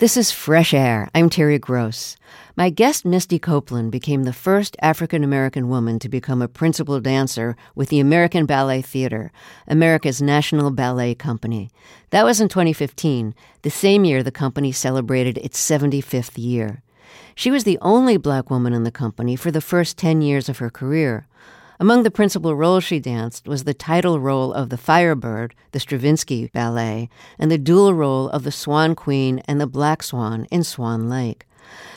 This is Fresh Air. I'm Terry Gross. My guest, Misty Copeland, became the first African American woman to become a principal dancer with the American Ballet Theater, America's national ballet company. That was in 2015, the same year the company celebrated its 75th year. She was the only black woman in the company for the first 10 years of her career. Among the principal roles she danced was the title role of the Firebird, the Stravinsky ballet, and the dual role of the Swan Queen and the Black Swan in Swan Lake.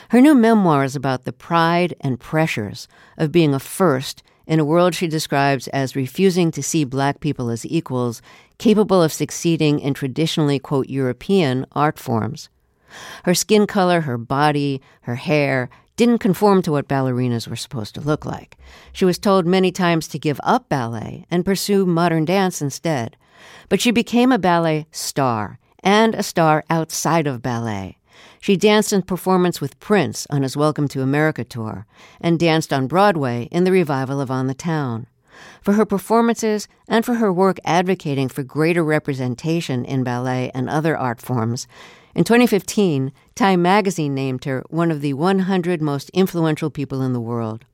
Her new memoir is about the pride and pressures of being a first in a world she describes as refusing to see black people as equals, capable of succeeding in traditionally, quote, European art forms. Her skin color, her body, her hair, didn't conform to what ballerinas were supposed to look like. She was told many times to give up ballet and pursue modern dance instead. But she became a ballet star and a star outside of ballet. She danced in performance with Prince on his Welcome to America tour and danced on Broadway in the revival of On the Town. For her performances and for her work advocating for greater representation in ballet and other art forms, in 2015, Time magazine named her one of the 100 most influential people in the world.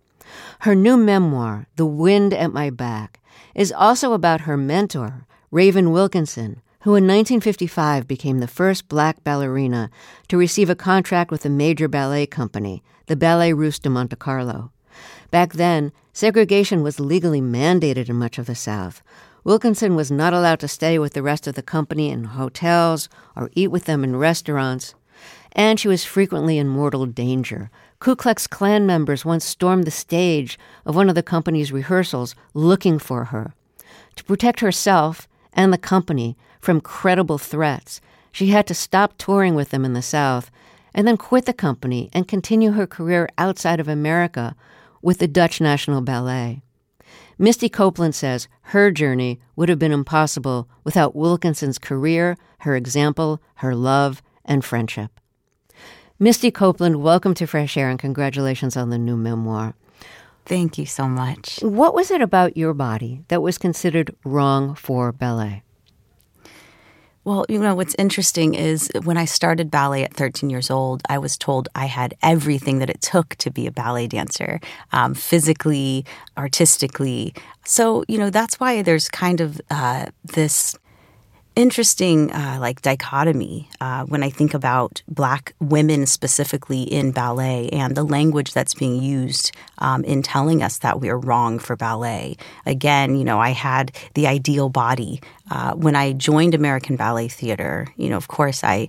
Her new memoir, The Wind at My Back, is also about her mentor, Raven Wilkinson, who in 1955 became the first black ballerina to receive a contract with a major ballet company, the Ballet Russe de Monte Carlo. Back then, segregation was legally mandated in much of the South, Wilkinson was not allowed to stay with the rest of the company in hotels or eat with them in restaurants, and she was frequently in mortal danger. Ku Klux Klan members once stormed the stage of one of the company's rehearsals looking for her. To protect herself and the company from credible threats, she had to stop touring with them in the South and then quit the company and continue her career outside of America with the Dutch National Ballet. Misty Copeland says her journey would have been impossible without Wilkinson's career, her example, her love, and friendship. Misty Copeland, welcome to Fresh Air and congratulations on the new memoir. Thank you so much. What was it about your body that was considered wrong for ballet? Well, you know, what's interesting is when I started ballet at 13 years old, I was told I had everything that it took to be a ballet dancer, um, physically, artistically. So, you know, that's why there's kind of uh, this interesting uh, like dichotomy uh, when I think about black women specifically in ballet and the language that's being used um, in telling us that we are wrong for ballet. Again, you know, I had the ideal body uh, when I joined American Ballet Theater. You know, of course, I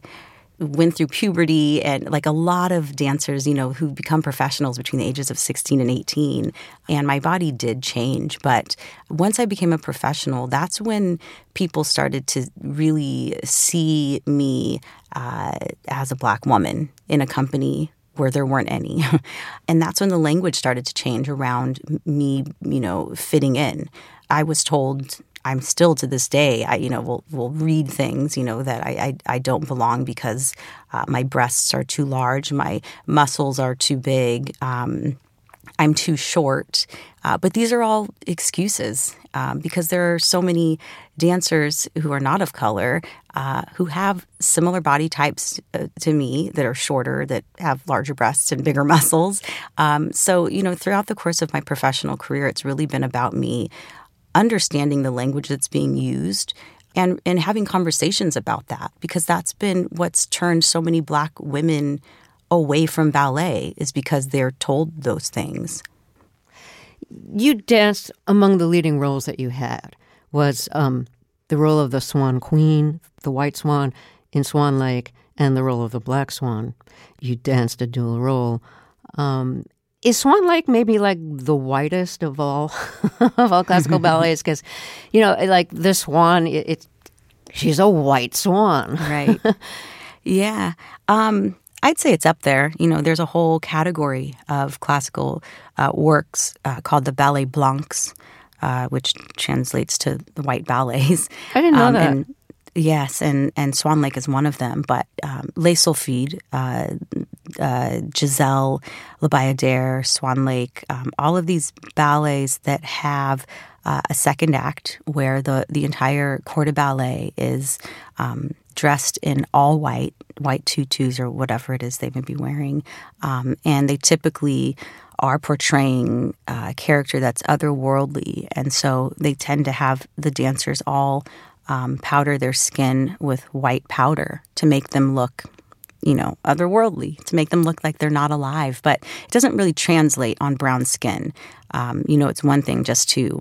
went through puberty and like a lot of dancers, you know, who become professionals between the ages of 16 and 18. And my body did change. But once I became a professional, that's when people started to really see me uh, as a black woman in a company where there weren't any. and that's when the language started to change around me, you know, fitting in. I was told I'm still to this day, I you know will will read things you know that I I, I don't belong because uh, my breasts are too large, my muscles are too big, um, I'm too short. Uh, but these are all excuses um, because there are so many dancers who are not of color uh, who have similar body types uh, to me that are shorter, that have larger breasts and bigger muscles. Um, so, you know, throughout the course of my professional career, it's really been about me understanding the language that's being used and, and having conversations about that because that's been what's turned so many black women away from ballet is because they're told those things. You danced among the leading roles that you had was um, the role of the Swan Queen, the White Swan in Swan Lake, and the role of the Black Swan. You danced a dual role. Um, is Swan Lake maybe like the whitest of all of all classical ballets? Because you know, like the swan, it, it, she's a white swan, right? yeah, um, I'd say it's up there. You know, there's a whole category of classical uh, works uh, called the ballets blancs. Uh, which translates to the white ballets. I didn't know um, that. And Yes, and, and Swan Lake is one of them. But um, Les Sylphides, uh, uh, Giselle, La Bayadere, Swan Lake, um, all of these ballets that have uh, a second act where the, the entire corps de ballet is um, dressed in all white white tutus or whatever it is they may be wearing, um, and they typically are portraying a character that's otherworldly, and so they tend to have the dancers all um, powder their skin with white powder to make them look you know, otherworldly to make them look like they're not alive. But it doesn't really translate on brown skin. Um, you know, it's one thing just to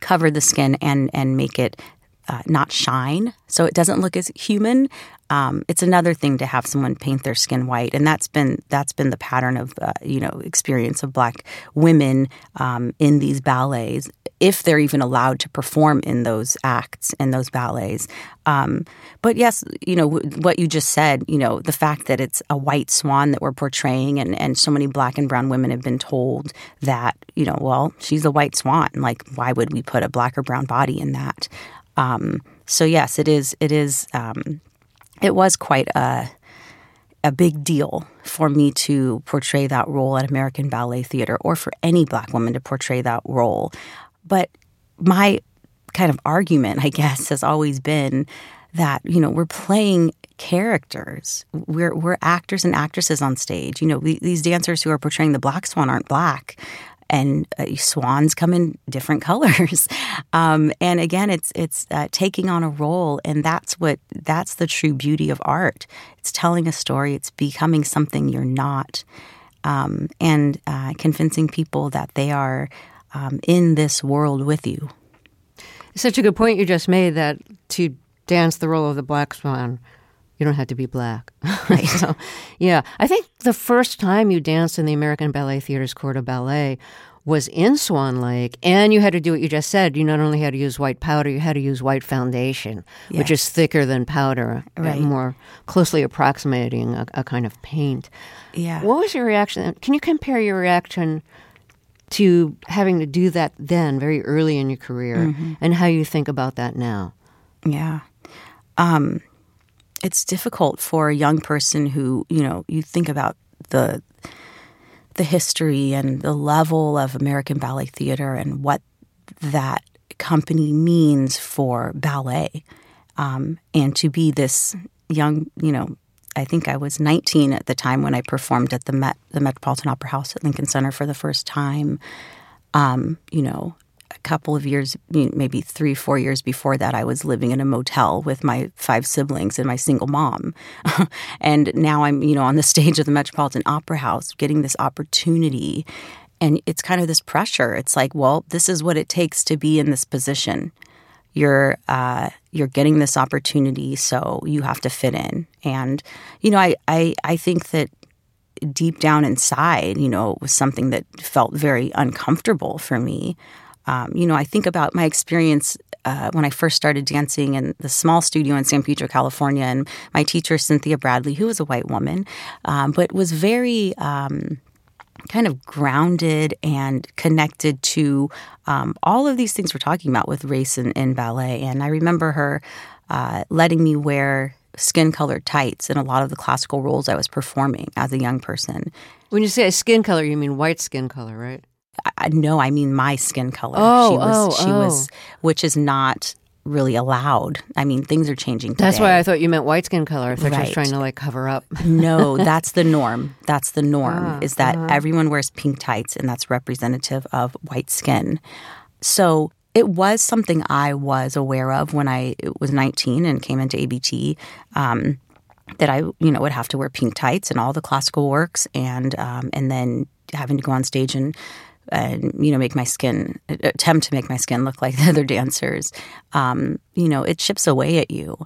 cover the skin and and make it uh, not shine, so it doesn't look as human. Um, it's another thing to have someone paint their skin white, and that's been that's been the pattern of uh, you know experience of Black women um, in these ballets, if they're even allowed to perform in those acts in those ballets. Um, but yes, you know what you just said. You know the fact that it's a white swan that we're portraying, and and so many Black and brown women have been told that you know well she's a white swan. Like why would we put a black or brown body in that? Um, so yes, it is. It is. Um, it was quite a a big deal for me to portray that role at American Ballet Theater, or for any black woman to portray that role. But my kind of argument, I guess, has always been that you know we're playing characters. We're we're actors and actresses on stage. You know, we, these dancers who are portraying the black swan aren't black and uh, swans come in different colors. Um, and again, it's it's uh, taking on a role, and that's what that's the true beauty of art. It's telling a story. It's becoming something you're not, um, and uh, convincing people that they are um, in this world with you. Such a good point you just made that to dance the role of the black swan you don't have to be black. Right. so, yeah, I think the first time you danced in the American Ballet Theater's Corps de Ballet was in Swan Lake, and you had to do what you just said. You not only had to use white powder, you had to use white foundation, yes. which is thicker than powder, right. more closely approximating a, a, kind of paint. Yeah. What was your reaction? Can you compare your reaction to having to do that then, very early in your career, mm-hmm. and how you think about that now? Yeah. Um, it's difficult for a young person who, you know, you think about the the history and the level of American Ballet Theater and what that company means for ballet. Um, and to be this young, you know, I think I was 19 at the time when I performed at the Met, the Metropolitan Opera House at Lincoln Center for the first time. Um, you know, a couple of years, maybe three, four years before that, I was living in a motel with my five siblings and my single mom. and now I'm, you know, on the stage of the Metropolitan Opera House getting this opportunity. And it's kind of this pressure. It's like, well, this is what it takes to be in this position. You're uh, you're getting this opportunity, so you have to fit in. And you know, I I, I think that deep down inside, you know, it was something that felt very uncomfortable for me. Um, you know, I think about my experience uh, when I first started dancing in the small studio in San Pedro, California, and my teacher Cynthia Bradley, who was a white woman, um, but was very um, kind of grounded and connected to um, all of these things we're talking about with race in, in ballet. And I remember her uh, letting me wear skin colored tights in a lot of the classical roles I was performing as a young person. When you say skin color, you mean white skin color, right? I, no, I mean my skin color. Oh, she was, oh, she oh. was, which is not really allowed. I mean, things are changing. Today. That's why I thought you meant white skin color. I thought right. you were trying to like cover up. no, that's the norm. That's the norm. Ah, is that uh-huh. everyone wears pink tights, and that's representative of white skin. So it was something I was aware of when I was 19 and came into ABT. Um, that I, you know, would have to wear pink tights and all the classical works, and um, and then having to go on stage and and you know make my skin attempt to make my skin look like the other dancers um, you know it chips away at you.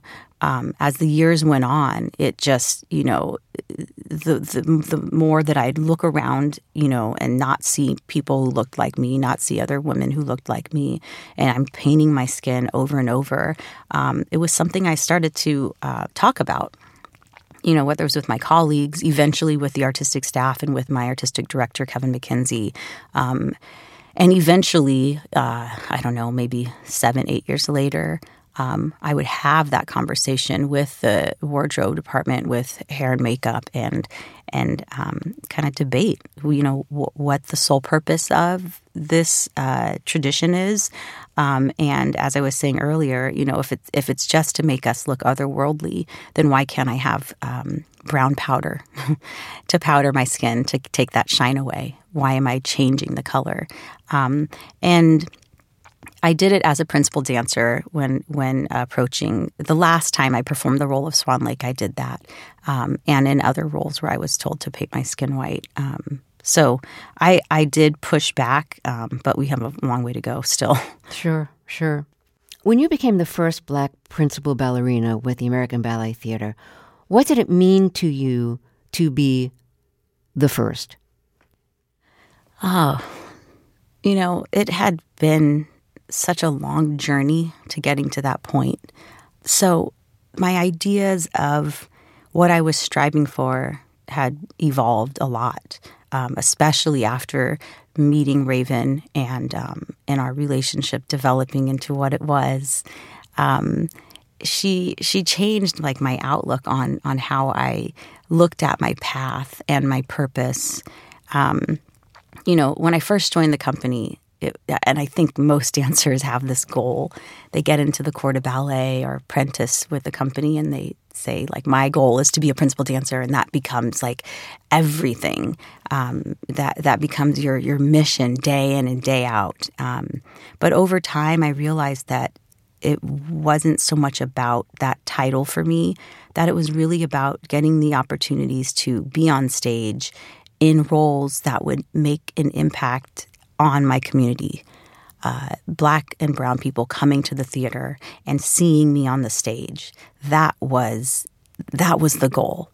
Um, as the years went on it just you know the, the the more that I'd look around you know and not see people who looked like me not see other women who looked like me and I'm painting my skin over and over um, it was something I started to uh, talk about you know, whether it was with my colleagues, eventually with the artistic staff and with my artistic director, Kevin McKenzie. Um, and eventually, uh, I don't know, maybe seven, eight years later, um, I would have that conversation with the wardrobe department, with hair and makeup, and and um, kind of debate, you know, w- what the sole purpose of this uh, tradition is. Um, and as I was saying earlier, you know, if it's if it's just to make us look otherworldly, then why can't I have um, brown powder to powder my skin to take that shine away? Why am I changing the color? Um, and I did it as a principal dancer when when approaching the last time I performed the role of Swan Lake. I did that, um, and in other roles where I was told to paint my skin white. Um, so I I did push back, um, but we have a long way to go still. Sure, sure. When you became the first black principal ballerina with the American Ballet Theater, what did it mean to you to be the first? Oh, you know, it had been such a long journey to getting to that point. So, my ideas of what I was striving for had evolved a lot, um, especially after meeting Raven and um, and our relationship developing into what it was. Um, she she changed like my outlook on on how I looked at my path and my purpose. Um, you know, when I first joined the company, it, and I think most dancers have this goal. They get into the corps de ballet or apprentice with the company, and they say like, "My goal is to be a principal dancer," and that becomes like everything. Um, that that becomes your your mission day in and day out. Um, but over time, I realized that it wasn't so much about that title for me. That it was really about getting the opportunities to be on stage in roles that would make an impact on my community. Uh, black and brown people coming to the theater and seeing me on the stage. That was that was the goal.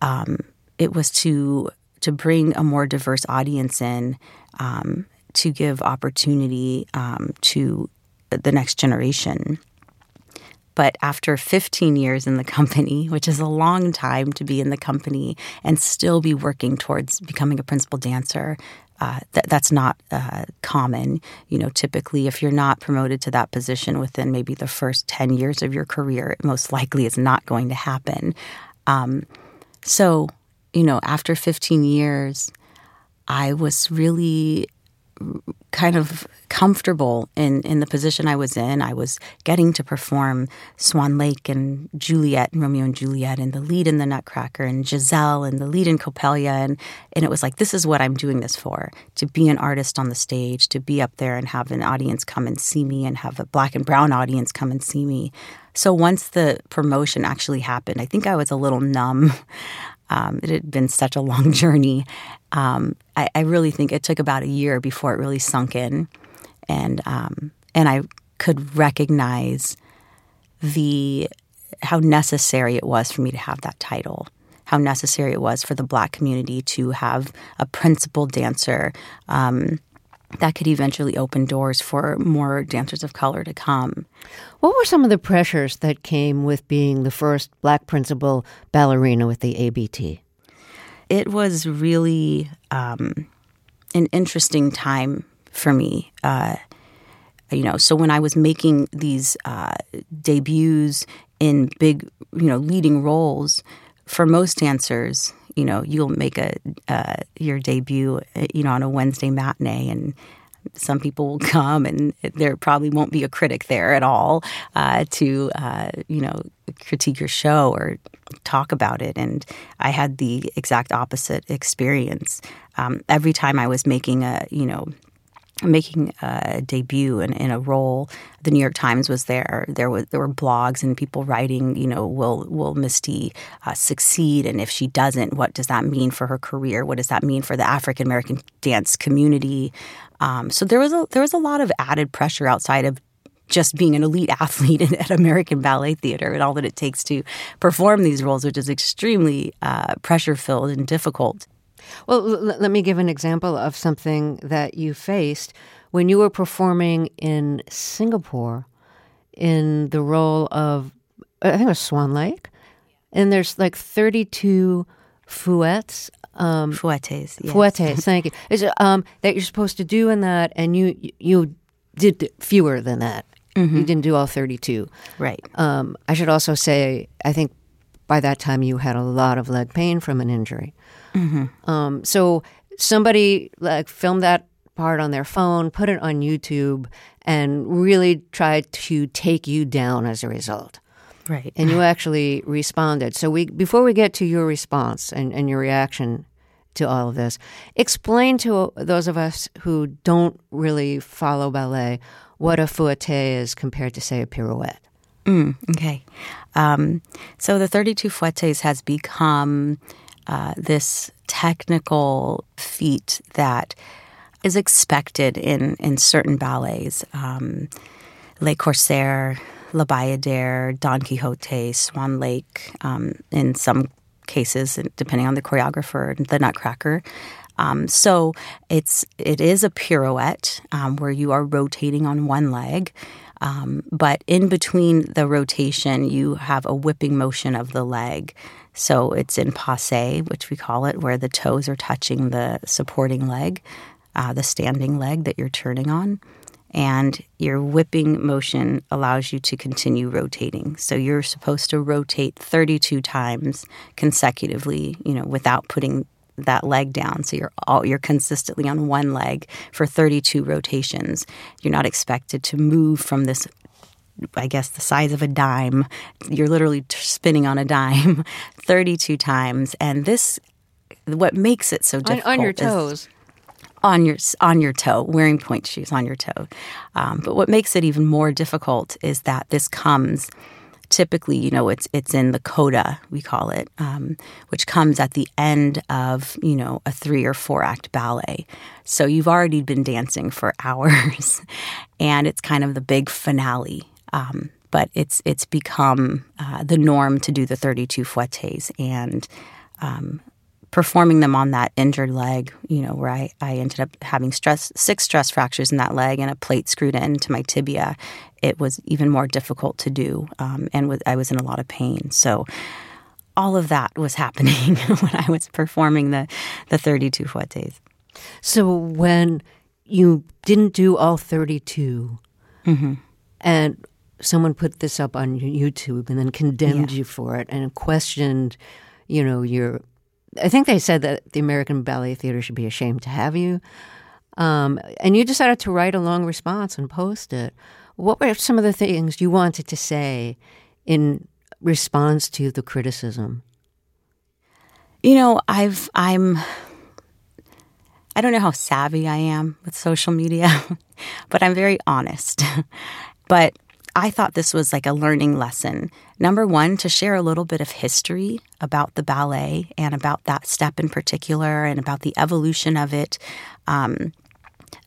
Um, it was to to bring a more diverse audience in, um, to give opportunity um, to the next generation. But after 15 years in the company, which is a long time to be in the company and still be working towards becoming a principal dancer, uh, th- that's not uh, common. You know, typically, if you're not promoted to that position within maybe the first 10 years of your career, most likely is not going to happen. Um, so, you know, after 15 years, I was really kind of comfortable in, in the position I was in. I was getting to perform Swan Lake and Juliet and Romeo and Juliet and the lead in The Nutcracker and Giselle and the lead in Coppelia. And, and it was like, this is what I'm doing this for to be an artist on the stage, to be up there and have an audience come and see me and have a black and brown audience come and see me. So once the promotion actually happened, I think I was a little numb. Um, it had been such a long journey. Um, I, I, really think it took about a year before it really sunk in, and um, and I could recognize the how necessary it was for me to have that title. How necessary it was for the Black community to have a principal dancer um, that could eventually open doors for more dancers of color to come. What were some of the pressures that came with being the first black principal ballerina with the ABT? It was really um, an interesting time for me. Uh, you know, so when I was making these uh, debuts in big, you know, leading roles, for most dancers, you know, you'll make a uh, your debut, you know, on a Wednesday matinee, and some people will come, and there probably won't be a critic there at all uh, to, uh, you know, critique your show or talk about it. And I had the exact opposite experience. Um, every time I was making a, you know, making a debut in, in a role. The New York Times was there. There was there were blogs and people writing. You know, will will Misty uh, succeed? And if she doesn't, what does that mean for her career? What does that mean for the African American dance community? Um, so there was a there was a lot of added pressure outside of just being an elite athlete at American Ballet Theater and all that it takes to perform these roles, which is extremely uh, pressure filled and difficult. Well, l- let me give an example of something that you faced when you were performing in Singapore in the role of, I think it was Swan Lake. And there's like 32 fouettes. Um, fouettes. Yes. Fouettes, thank you. Is, um, that you're supposed to do in that, and you you did fewer than that. Mm-hmm. You didn't do all 32. Right. Um, I should also say, I think by that time you had a lot of leg pain from an injury. Mm-hmm. Um, so somebody like filmed that part on their phone, put it on YouTube, and really tried to take you down as a result. Right. And you actually responded. So we before we get to your response and, and your reaction to all of this, explain to those of us who don't really follow ballet what a fouette is compared to say a pirouette. Mm, okay. Um, so the 32 fouettes has become uh, this technical feat that is expected in, in certain ballets. Um, Le Corsaire, La Bayadere, Don Quixote, Swan Lake, um, in some cases, depending on the choreographer, the Nutcracker. Um, so it's it is a pirouette um, where you are rotating on one leg, um, but in between the rotation, you have a whipping motion of the leg. So it's in passe, which we call it, where the toes are touching the supporting leg, uh, the standing leg that you're turning on. And your whipping motion allows you to continue rotating. So you're supposed to rotate 32 times consecutively, you know, without putting that leg down. So you're all you're consistently on one leg for 32 rotations. You're not expected to move from this I guess the size of a dime. You're literally spinning on a dime 32 times and this what makes it so difficult on, on your toes on your on your toe, wearing pointe shoes on your toe. Um, but what makes it even more difficult is that this comes typically, you know, it's it's in the coda we call it, um, which comes at the end of you know a three or four act ballet. So you've already been dancing for hours, and it's kind of the big finale. Um, but it's it's become uh, the norm to do the 32 fouettes, and um, performing them on that injured leg, you know, where I, I ended up having stress six stress fractures in that leg and a plate screwed into my tibia, it was even more difficult to do, um, and with, I was in a lot of pain. So all of that was happening when I was performing the the 32 fouettes. So when you didn't do all 32, mm-hmm. and someone put this up on YouTube and then condemned yeah. you for it and questioned, you know, your I think they said that the American Ballet Theater should be ashamed to have you. Um, and you decided to write a long response and post it. What were some of the things you wanted to say in response to the criticism? You know, I've I'm I don't know how savvy I am with social media, but I'm very honest. but I thought this was like a learning lesson. Number one, to share a little bit of history about the ballet and about that step in particular and about the evolution of it, um,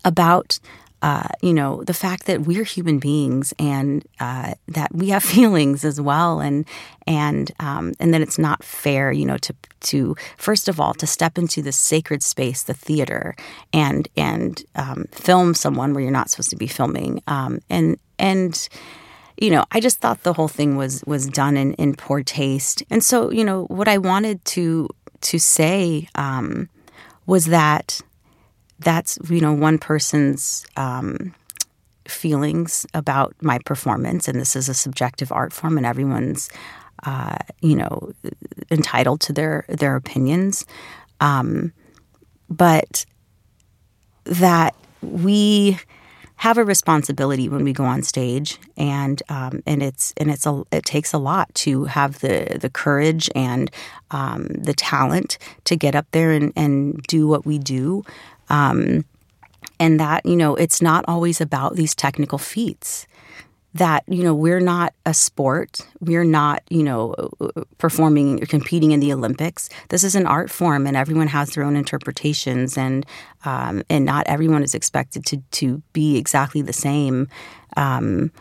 about uh, you know the fact that we're human beings and uh, that we have feelings as well, and and um, and that it's not fair, you know, to to first of all to step into the sacred space, the theater, and and um, film someone where you're not supposed to be filming, um, and and you know, I just thought the whole thing was was done in, in poor taste. And so, you know, what I wanted to to say um, was that that's you know one person's um, feelings about my performance, and this is a subjective art form, and everyone's uh, you know entitled to their their opinions. Um, but that we have a responsibility when we go on stage, and um, and it's and it's a it takes a lot to have the the courage and um, the talent to get up there and and do what we do. Um, and that you know it's not always about these technical feats that you know we're not a sport. We're not you know performing or competing in the olympics. This is an art form and everyone has their own interpretations and um, and not everyone is expected to to be exactly the same. Um,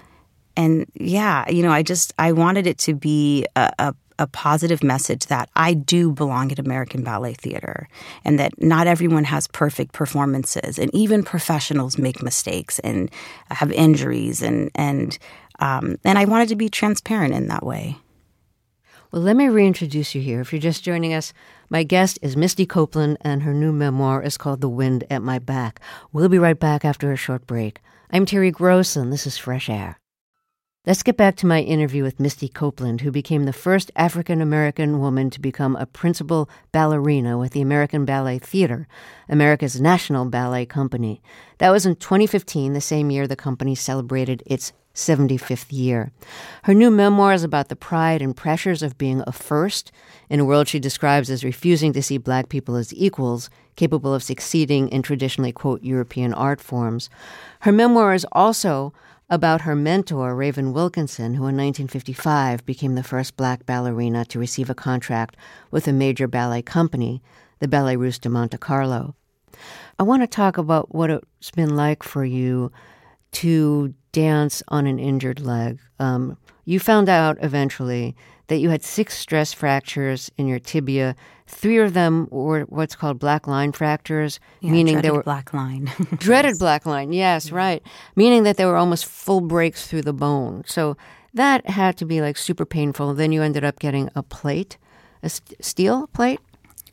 and yeah you know i just i wanted it to be a, a a positive message that I do belong at American Ballet Theater and that not everyone has perfect performances and even professionals make mistakes and have injuries and and um, and I wanted to be transparent in that way. Well, let me reintroduce you here. If you're just joining us, my guest is Misty Copeland, and her new memoir is called The Wind at My Back. We'll be right back after a short break. I'm Terry Gross, and this is Fresh Air. Let's get back to my interview with Misty Copeland, who became the first African American woman to become a principal ballerina with the American Ballet Theater, America's national ballet company. That was in 2015, the same year the company celebrated its 75th year. Her new memoir is about the pride and pressures of being a first in a world she describes as refusing to see black people as equals, capable of succeeding in traditionally, quote, European art forms. Her memoir is also about her mentor, Raven Wilkinson, who in 1955 became the first black ballerina to receive a contract with a major ballet company, the Ballet Russe de Monte Carlo. I want to talk about what it's been like for you to dance on an injured leg. Um, you found out eventually that you had six stress fractures in your tibia. Three of them were what's called black line fractures, yeah, meaning they were black line. dreaded black line. Yes, yeah. right. Meaning that they were almost full breaks through the bone. So that had to be like super painful. Then you ended up getting a plate, a st- steel plate.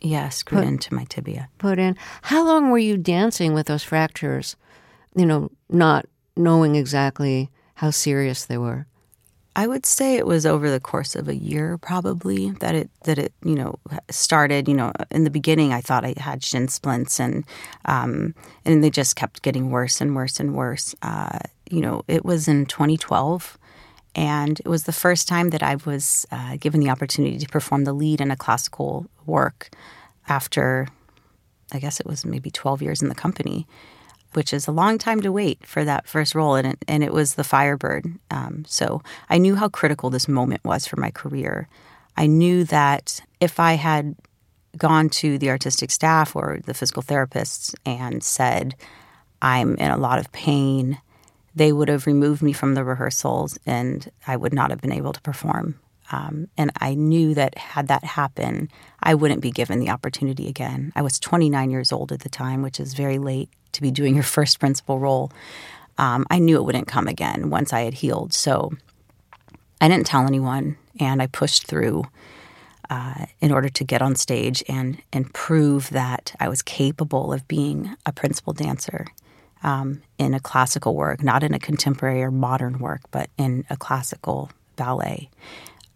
Yeah, screwed put, into my tibia. Put in. How long were you dancing with those fractures? You know, not knowing exactly how serious they were. I would say it was over the course of a year, probably that it that it you know started. You know, in the beginning, I thought I had shin splints, and um, and they just kept getting worse and worse and worse. Uh, you know, it was in 2012, and it was the first time that I was uh, given the opportunity to perform the lead in a classical work after, I guess it was maybe 12 years in the company which is a long time to wait for that first role, and it, and it was the Firebird. Um, so I knew how critical this moment was for my career. I knew that if I had gone to the artistic staff or the physical therapists and said, I'm in a lot of pain, they would have removed me from the rehearsals and I would not have been able to perform. Um, and I knew that had that happen, I wouldn't be given the opportunity again. I was 29 years old at the time, which is very late to be doing your first principal role. Um, I knew it wouldn't come again once I had healed. So I didn't tell anyone, and I pushed through uh, in order to get on stage and and prove that I was capable of being a principal dancer um, in a classical work, not in a contemporary or modern work, but in a classical ballet.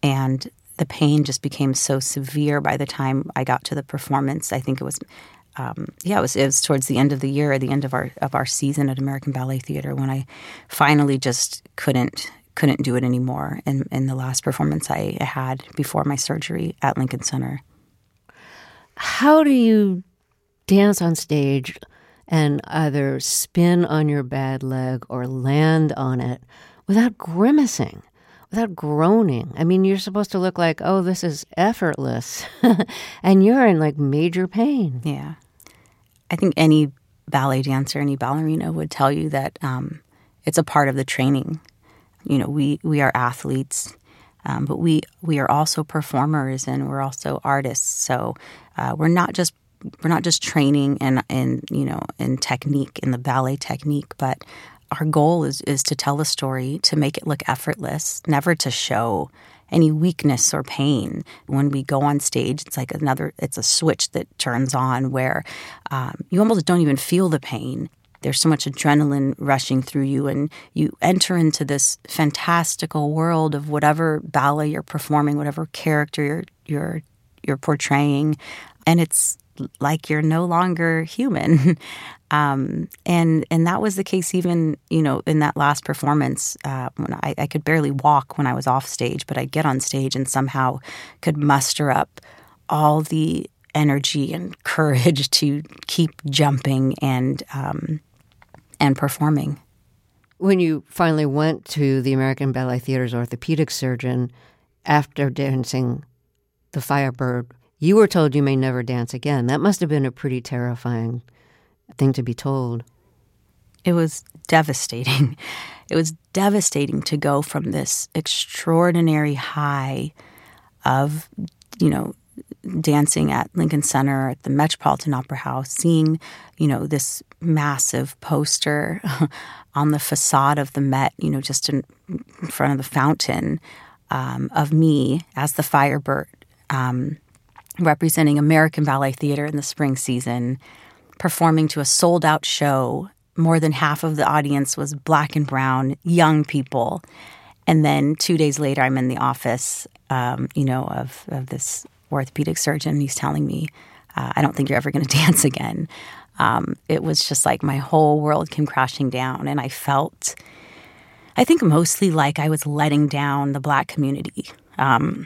And the pain just became so severe by the time I got to the performance. I think it was um, yeah, it was, it was towards the end of the year, at the end of our of our season at American Ballet Theater, when I finally just couldn't couldn't do it anymore. In in the last performance I had before my surgery at Lincoln Center. How do you dance on stage and either spin on your bad leg or land on it without grimacing? Without groaning. I mean, you're supposed to look like, oh, this is effortless. and you're in like major pain. Yeah. I think any ballet dancer, any ballerina would tell you that um, it's a part of the training. You know, we we are athletes, um, but we we are also performers and we're also artists. So uh, we're not just we're not just training in in you know in technique in the ballet technique, but our goal is is to tell a story to make it look effortless, never to show any weakness or pain. When we go on stage, it's like another, it's a switch that turns on where um, you almost don't even feel the pain. There's so much adrenaline rushing through you, and you enter into this fantastical world of whatever ballet you're performing, whatever character you're you're you're portraying, and it's like you're no longer human. Um, and and that was the case even you know in that last performance uh, when I, I, could barely walk when I was off stage, but I'd get on stage and somehow could muster up all the energy and courage to keep jumping and um, and performing. When you finally went to the American Ballet Theater's orthopedic surgeon after dancing the Firebird, you were told you may never dance again. That must have been a pretty terrifying thing to be told. It was devastating. It was devastating to go from this extraordinary high of, you know, dancing at Lincoln Center at the Metropolitan Opera House, seeing, you know, this massive poster on the facade of the Met, you know, just in, front of the fountain um, of me as the Firebird, um, representing American Ballet Theater in the spring season performing to a sold out show. More than half of the audience was black and brown, young people. And then two days later, I'm in the office, um, you know, of, of this orthopedic surgeon. He's telling me, uh, I don't think you're ever going to dance again. Um, it was just like my whole world came crashing down. And I felt, I think, mostly like I was letting down the black community. Um,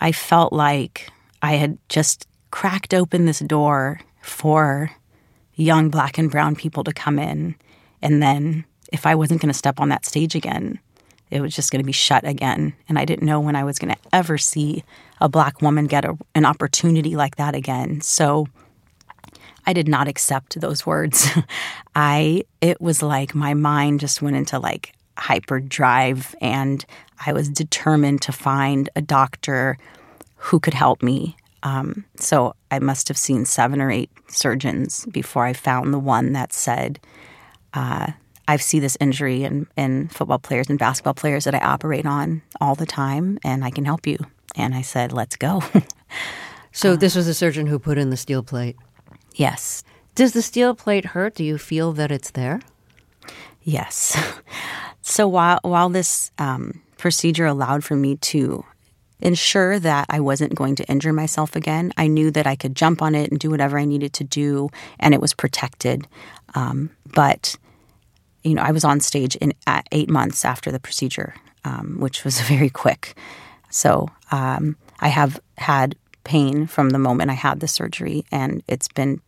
I felt like I had just cracked open this door for young black and brown people to come in. And then if I wasn't going to step on that stage again, it was just going to be shut again. And I didn't know when I was going to ever see a black woman get a, an opportunity like that again. So I did not accept those words. I it was like my mind just went into like hyperdrive and I was determined to find a doctor who could help me. Um, so I must have seen seven or eight surgeons before I found the one that said, uh, I see this injury in, in football players and basketball players that I operate on all the time, and I can help you. And I said, let's go. so uh, this was the surgeon who put in the steel plate? Yes. Does the steel plate hurt? Do you feel that it's there? Yes. So while while this um, procedure allowed for me to ensure that I wasn't going to injure myself again, I knew that I could jump on it and do whatever I needed to do, and it was protected. Um, but you know, I was on stage in eight months after the procedure, um, which was very quick. So um, I have had pain from the moment I had the surgery, and it's been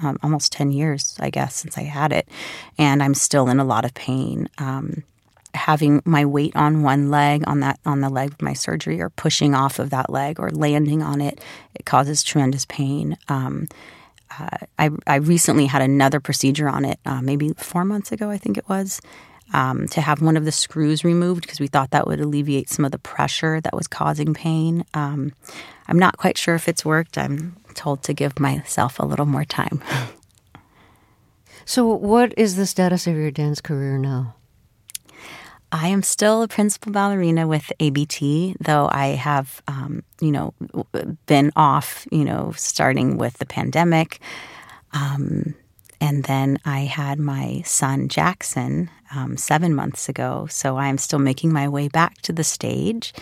um, almost 10 years, I guess, since I had it. And I'm still in a lot of pain. Um, having my weight on one leg on that on the leg of my surgery or pushing off of that leg or landing on it it causes tremendous pain um, uh, I, I recently had another procedure on it uh, maybe four months ago i think it was um, to have one of the screws removed because we thought that would alleviate some of the pressure that was causing pain um, i'm not quite sure if it's worked i'm told to give myself a little more time so what is the status of your dance career now I am still a principal ballerina with ABT, though I have, um, you know, been off, you know, starting with the pandemic. Um, and then I had my son Jackson um, seven months ago. So I am still making my way back to the stage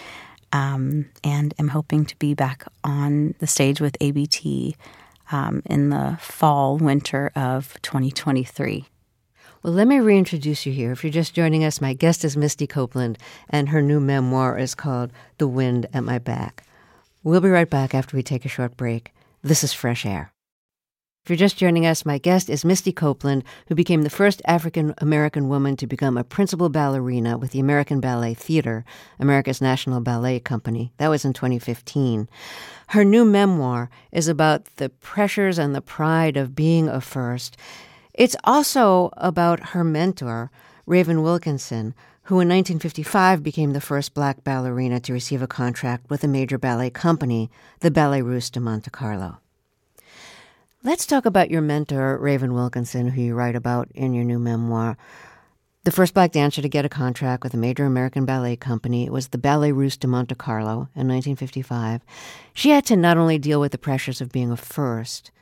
um, and am hoping to be back on the stage with ABT um, in the fall, winter of 2023. Well, let me reintroduce you here. If you're just joining us, my guest is Misty Copeland, and her new memoir is called The Wind at My Back. We'll be right back after we take a short break. This is Fresh Air. If you're just joining us, my guest is Misty Copeland, who became the first African American woman to become a principal ballerina with the American Ballet Theater, America's National Ballet Company. That was in 2015. Her new memoir is about the pressures and the pride of being a first it's also about her mentor, Raven Wilkinson, who in 1955 became the first black ballerina to receive a contract with a major ballet company, the Ballet Russe de Monte Carlo. Let's talk about your mentor, Raven Wilkinson, who you write about in your new memoir. The first black dancer to get a contract with a major American ballet company was the Ballet Russe de Monte Carlo in 1955. She had to not only deal with the pressures of being a first,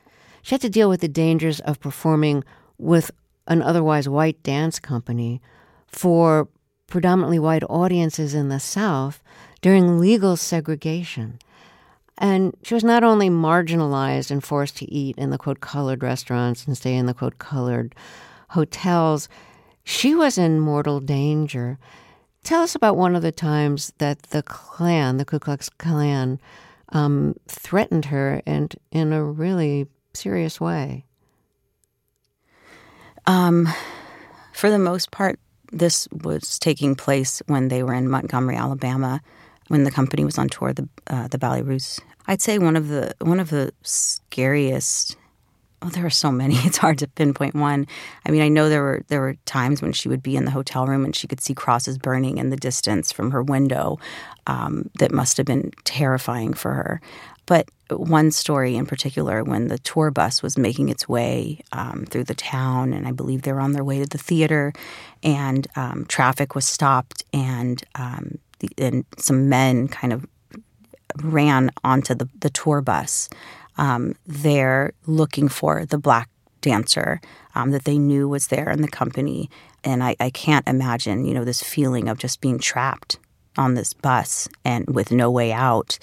she had to deal with the dangers of performing with an otherwise white dance company for predominantly white audiences in the South during legal segregation. And she was not only marginalized and forced to eat in the quote colored restaurants and stay in the quote colored hotels, she was in mortal danger. Tell us about one of the times that the Klan, the Ku Klux Klan, um, threatened her and in a really serious way. Um, for the most part, this was taking place when they were in Montgomery, Alabama, when the company was on tour, the uh, the Ballet Russe. I'd say one of the one of the scariest. Oh, there are so many; it's hard to pinpoint one. I mean, I know there were there were times when she would be in the hotel room and she could see crosses burning in the distance from her window. Um, that must have been terrifying for her. But one story in particular, when the tour bus was making its way um, through the town, and I believe they were on their way to the theater, and um, traffic was stopped, and um, and some men kind of ran onto the, the tour bus. Um, they're looking for the black dancer um, that they knew was there in the company. And I, I can't imagine, you know, this feeling of just being trapped on this bus and with no way out.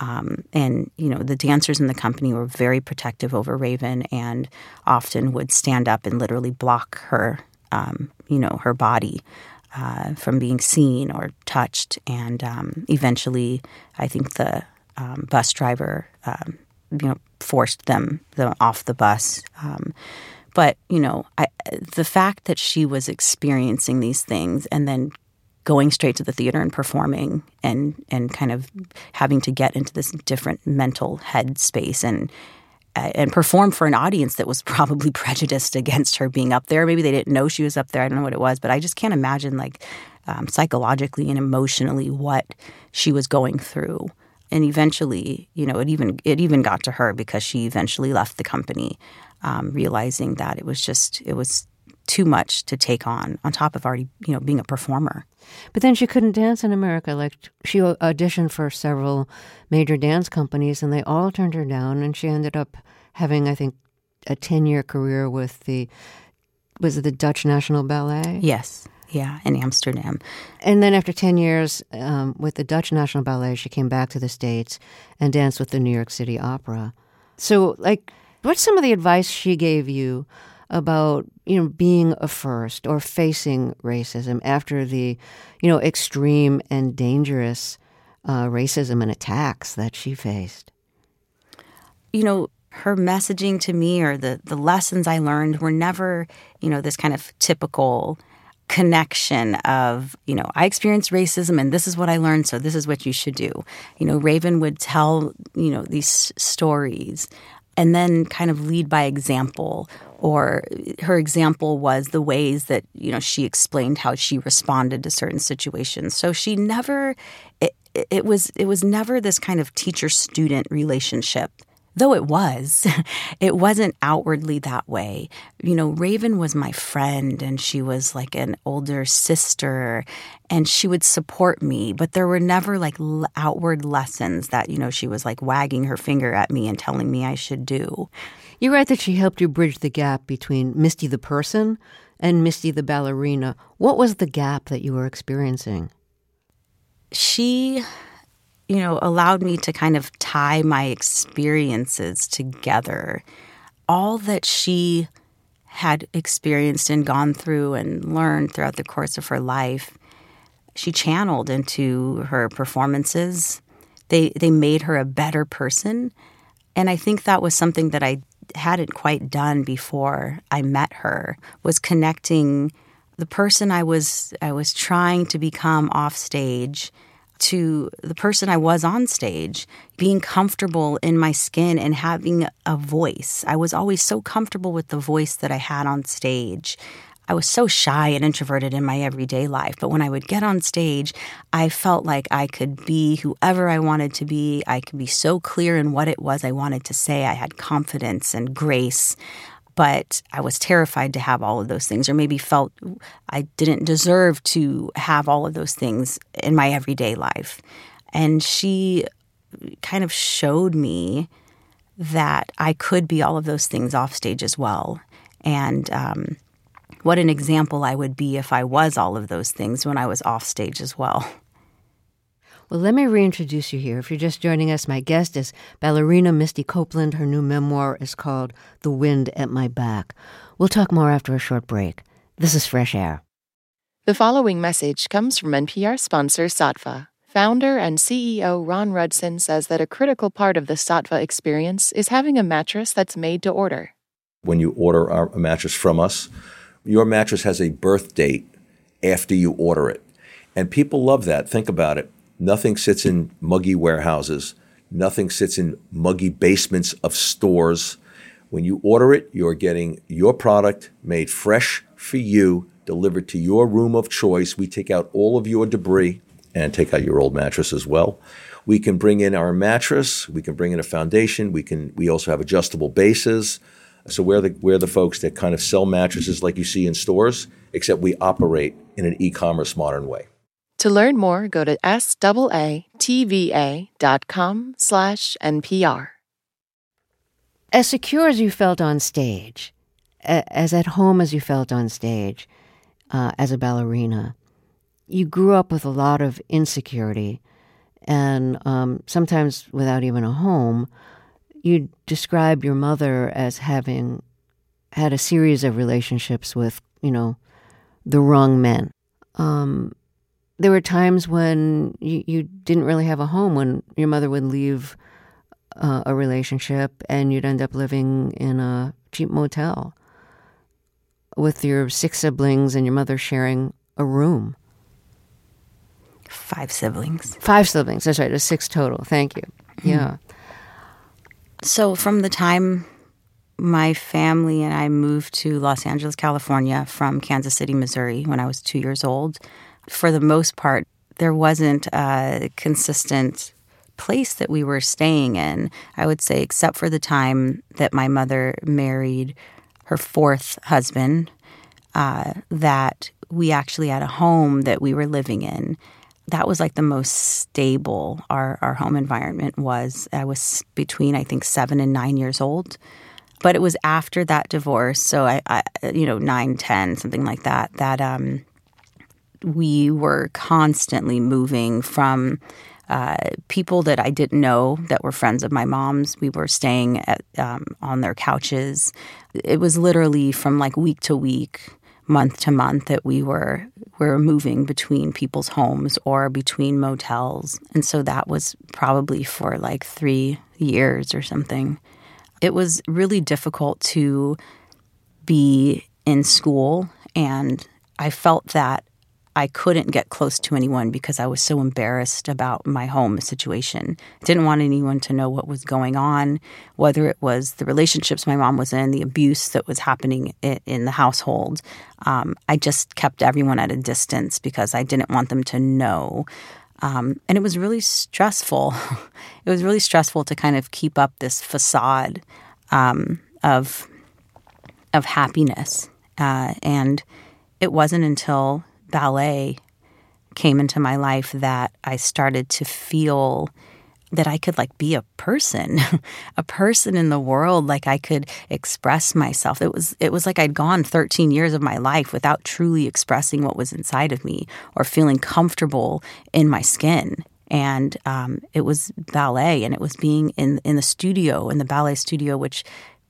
Um, and you know the dancers in the company were very protective over Raven, and often would stand up and literally block her, um, you know, her body uh, from being seen or touched. And um, eventually, I think the um, bus driver, um, you know, forced them, them off the bus. Um, but you know, I, the fact that she was experiencing these things and then going straight to the theater and performing and and kind of having to get into this different mental head space and and perform for an audience that was probably prejudiced against her being up there. Maybe they didn't know she was up there. I don't know what it was, but I just can't imagine like um, psychologically and emotionally what she was going through. And eventually, you know, it even it even got to her because she eventually left the company, um, realizing that it was just it was too much to take on on top of already you know being a performer. But then she couldn't dance in america. Like she auditioned for several major dance companies and they all turned her down and she ended up having i think a 10 year career with the was it the dutch national ballet? Yes. Yeah in amsterdam. And then after 10 years um, with the dutch national ballet she came back to the states and danced with the new york city opera. So like what's some of the advice she gave you about you know being a first or facing racism after the you know extreme and dangerous uh, racism and attacks that she faced. You know, her messaging to me or the the lessons I learned were never you know this kind of typical connection of you know i experienced racism and this is what i learned so this is what you should do you know raven would tell you know these stories and then kind of lead by example or her example was the ways that you know she explained how she responded to certain situations so she never it, it was it was never this kind of teacher student relationship though it was, it wasn't outwardly that way. You know, Raven was my friend and she was like an older sister and she would support me, but there were never like outward lessons that, you know, she was like wagging her finger at me and telling me I should do. You write that she helped you bridge the gap between Misty the person and Misty the ballerina. What was the gap that you were experiencing? She you know, allowed me to kind of tie my experiences together. All that she had experienced and gone through and learned throughout the course of her life, she channeled into her performances. They they made her a better person, and I think that was something that I hadn't quite done before I met her was connecting the person I was I was trying to become off stage to the person I was on stage, being comfortable in my skin and having a voice. I was always so comfortable with the voice that I had on stage. I was so shy and introverted in my everyday life, but when I would get on stage, I felt like I could be whoever I wanted to be. I could be so clear in what it was I wanted to say. I had confidence and grace but I was terrified to have all of those things, or maybe felt I didn't deserve to have all of those things in my everyday life. And she kind of showed me that I could be all of those things off stage as well. And um, what an example I would be if I was all of those things when I was off stage as well. Well, let me reintroduce you here. If you're just joining us, my guest is ballerina Misty Copeland. Her new memoir is called The Wind at My Back. We'll talk more after a short break. This is Fresh Air. The following message comes from NPR sponsor Saatva. Founder and CEO Ron Rudzin says that a critical part of the Saatva experience is having a mattress that's made to order. When you order a mattress from us, your mattress has a birth date after you order it. And people love that. Think about it Nothing sits in muggy warehouses. Nothing sits in muggy basements of stores. When you order it, you're getting your product made fresh for you, delivered to your room of choice. We take out all of your debris and take out your old mattress as well. We can bring in our mattress. We can bring in a foundation. We can. We also have adjustable bases. So we're the we're the folks that kind of sell mattresses like you see in stores, except we operate in an e-commerce modern way. To learn more, go to saatva.com slash NPR. As secure as you felt on stage, as at home as you felt on stage uh, as a ballerina, you grew up with a lot of insecurity, and um, sometimes without even a home. You describe your mother as having had a series of relationships with, you know, the wrong men. Um, there were times when you, you didn't really have a home when your mother would leave uh, a relationship and you'd end up living in a cheap motel with your six siblings and your mother sharing a room. Five siblings. Five siblings. That's right. It was six total. Thank you. Mm-hmm. Yeah. So from the time my family and I moved to Los Angeles, California from Kansas City, Missouri when I was two years old, for the most part, there wasn't a consistent place that we were staying in. I would say, except for the time that my mother married her fourth husband, uh, that we actually had a home that we were living in. That was like the most stable our, our home environment was. I was between, I think, seven and nine years old. But it was after that divorce, so I, I you know, nine, ten, something like that, that um, we were constantly moving from uh, people that I didn't know that were friends of my mom's. We were staying at, um, on their couches. It was literally from like week to week, month to month that we were were moving between people's homes or between motels, and so that was probably for like three years or something. It was really difficult to be in school, and I felt that I couldn't get close to anyone because I was so embarrassed about my home situation. Didn't want anyone to know what was going on, whether it was the relationships my mom was in, the abuse that was happening in the household. Um, I just kept everyone at a distance because I didn't want them to know. Um, and it was really stressful. it was really stressful to kind of keep up this facade um, of of happiness. Uh, and it wasn't until ballet came into my life that I started to feel that I could like be a person, a person in the world, like I could express myself. It was it was like I'd gone 13 years of my life without truly expressing what was inside of me or feeling comfortable in my skin. And um, it was ballet, and it was being in in the studio, in the ballet studio, which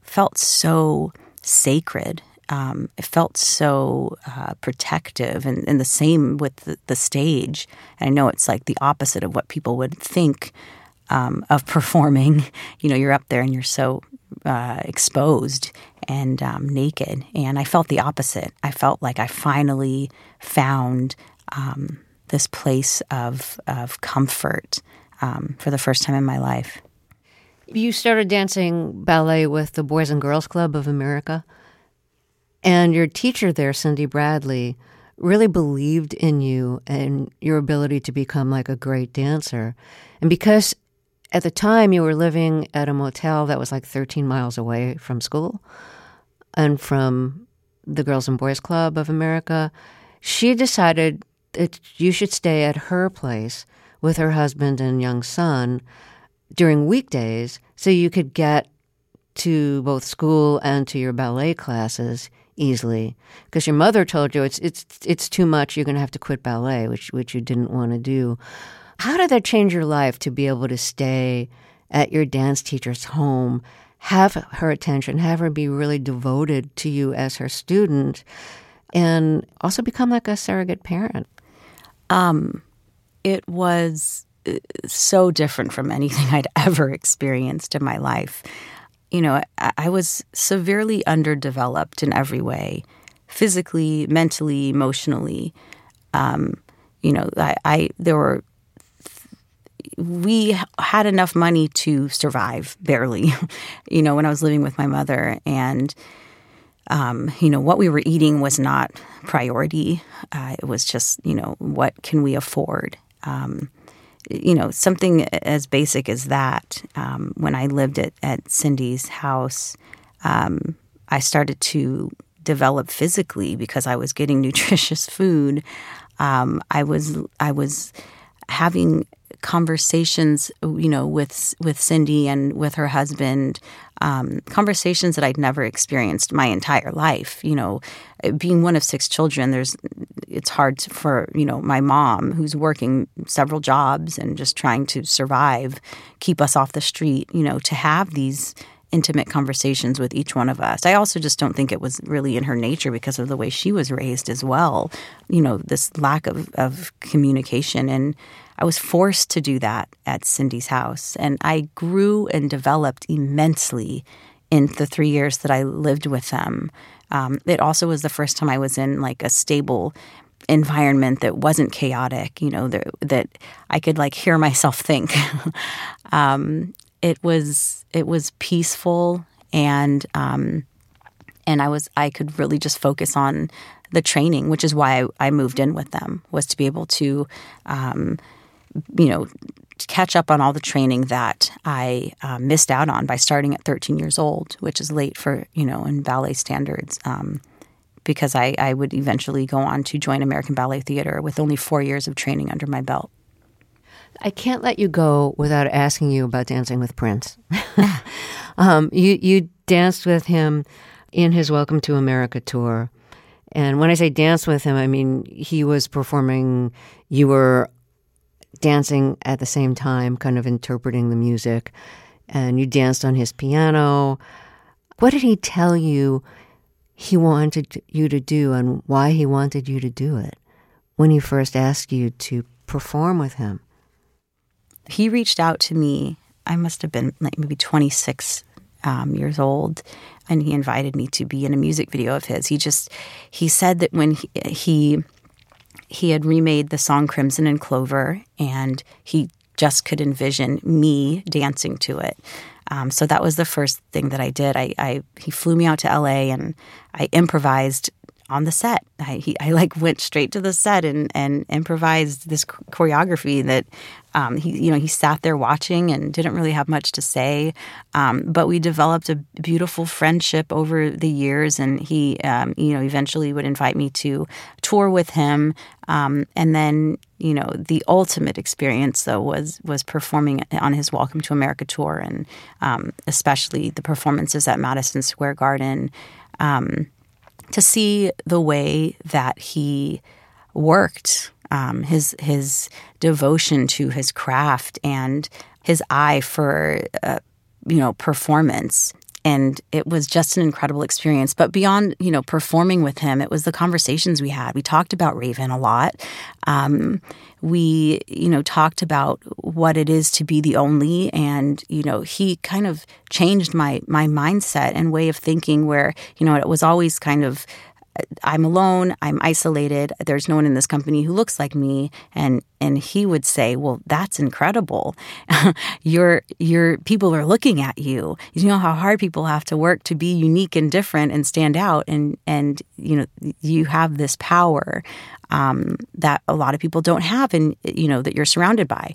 felt so sacred um, it felt so uh, protective, and, and, the same with the, the, stage. And I know it's like the opposite of what people would think um, of performing. You know, you're up there and you're so uh, exposed and um, naked. And I felt the opposite. I felt like I finally found um, this place of of comfort um, for the first time in my life. You started dancing ballet with the Boys and Girls Club of America. And your teacher there, Cindy Bradley, really believed in you and your ability to become like a great dancer. And because at the time you were living at a motel that was like 13 miles away from school and from the Girls and Boys Club of America, she decided that you should stay at her place with her husband and young son during weekdays so you could get to both school and to your ballet classes easily. Because your mother told you it's it's it's too much you're going to have to quit ballet which which you didn't want to do. How did that change your life to be able to stay at your dance teacher's home have her attention have her be really devoted to you as her student and also become like a surrogate parent? Um it was uh, so different from anything I'd ever experienced in my life you know, I, I was severely underdeveloped in every way physically, mentally, emotionally. Um, you know, I, I there were we had enough money to survive barely. you know, when I was living with my mother, and um, you know what we were eating was not priority. Uh, it was just you know what can we afford. Um, you know, something as basic as that. Um, when I lived at, at Cindy's house, um, I started to develop physically because I was getting nutritious food. Um, I was I was having conversations, you know, with with Cindy and with her husband, um, conversations that I'd never experienced my entire life. You know, being one of six children, there's it's hard for you know my mom who's working several jobs and just trying to survive, keep us off the street. You know, to have these intimate conversations with each one of us. I also just don't think it was really in her nature because of the way she was raised as well. You know, this lack of, of communication and I was forced to do that at Cindy's house. And I grew and developed immensely in the three years that I lived with them. Um, it also was the first time I was in like a stable environment that wasn't chaotic, you know, that, that I could like hear myself think. um, it was it was peaceful and um, and I was I could really just focus on the training, which is why I, moved in with them was to be able to um, you know, catch up on all the training that I uh, missed out on by starting at 13 years old, which is late for, you know, in ballet standards. Um, because I, I would eventually go on to join American Ballet Theater with only four years of training under my belt. I can't let you go without asking you about dancing with Prince. um, you you danced with him in his Welcome to America tour, and when I say dance with him, I mean he was performing. You were dancing at the same time, kind of interpreting the music, and you danced on his piano. What did he tell you he wanted you to do and why he wanted you to do it when he first asked you to perform with him? He reached out to me. I must have been like maybe 26 um, years old, and he invited me to be in a music video of his. He just he said that when he, he he had remade the song Crimson and Clover, and he just could envision me dancing to it. Um, so that was the first thing that I did. I, I, he flew me out to LA, and I improvised on the set. I, he, I like went straight to the set and, and improvised this choreography that um, he you know he sat there watching and didn't really have much to say, um, but we developed a beautiful friendship over the years, and he um, you know eventually would invite me to tour with him, um, and then you know the ultimate experience though was was performing on his Welcome to America tour, and um, especially the performances at Madison Square Garden. Um, to see the way that he worked, um, his his devotion to his craft and his eye for uh, you know performance. And it was just an incredible experience. But beyond you know performing with him it was the conversations we had. We talked about raven a lot. Um, we you know talked about what it is to be the only. And you know he kind of changed my my mindset and way of thinking where you know it was always kind of I'm alone, I'm isolated, there's no one in this company who looks like me and and he would say, "Well, that's incredible. your your people are looking at you. You know how hard people have to work to be unique and different and stand out and and you know you have this power um, that a lot of people don't have and you know that you're surrounded by."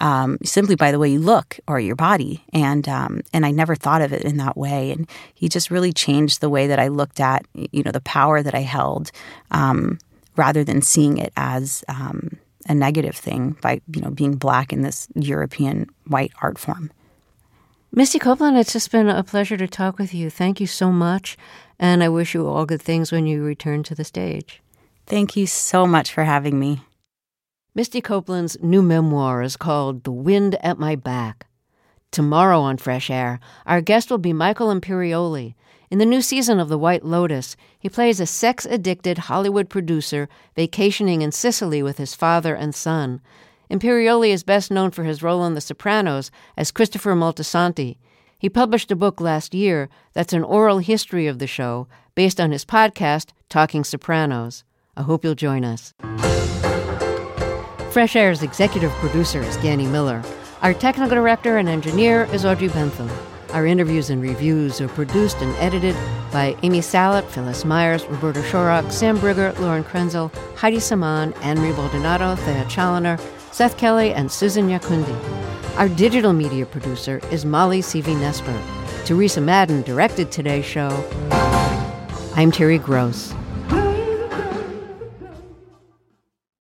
Um, simply by the way you look or your body. And um, and I never thought of it in that way. And he just really changed the way that I looked at you know the power that I held, um, rather than seeing it as um, a negative thing by you know being black in this European white art form. Misty Copeland, it's just been a pleasure to talk with you. Thank you so much, and I wish you all good things when you return to the stage. Thank you so much for having me. Misty Copeland's new memoir is called The Wind at My Back. Tomorrow on Fresh Air, our guest will be Michael Imperioli. In the new season of The White Lotus, he plays a sex addicted Hollywood producer vacationing in Sicily with his father and son. Imperioli is best known for his role in The Sopranos as Christopher Moltisanti. He published a book last year that's an oral history of the show based on his podcast, Talking Sopranos. I hope you'll join us. Fresh Air's executive producer is Danny Miller. Our technical director and engineer is Audrey Bentham. Our interviews and reviews are produced and edited by Amy Salit, Phyllis Myers, Roberta Shorrock, Sam Brigger, Lauren Krenzel, Heidi Saman, Anne-Marie Baldonado, Thea Chaloner, Seth Kelly, and Susan Nyakundi. Our digital media producer is Molly Seavy-Nesper. Teresa Madden directed today's show. I'm Terry Gross.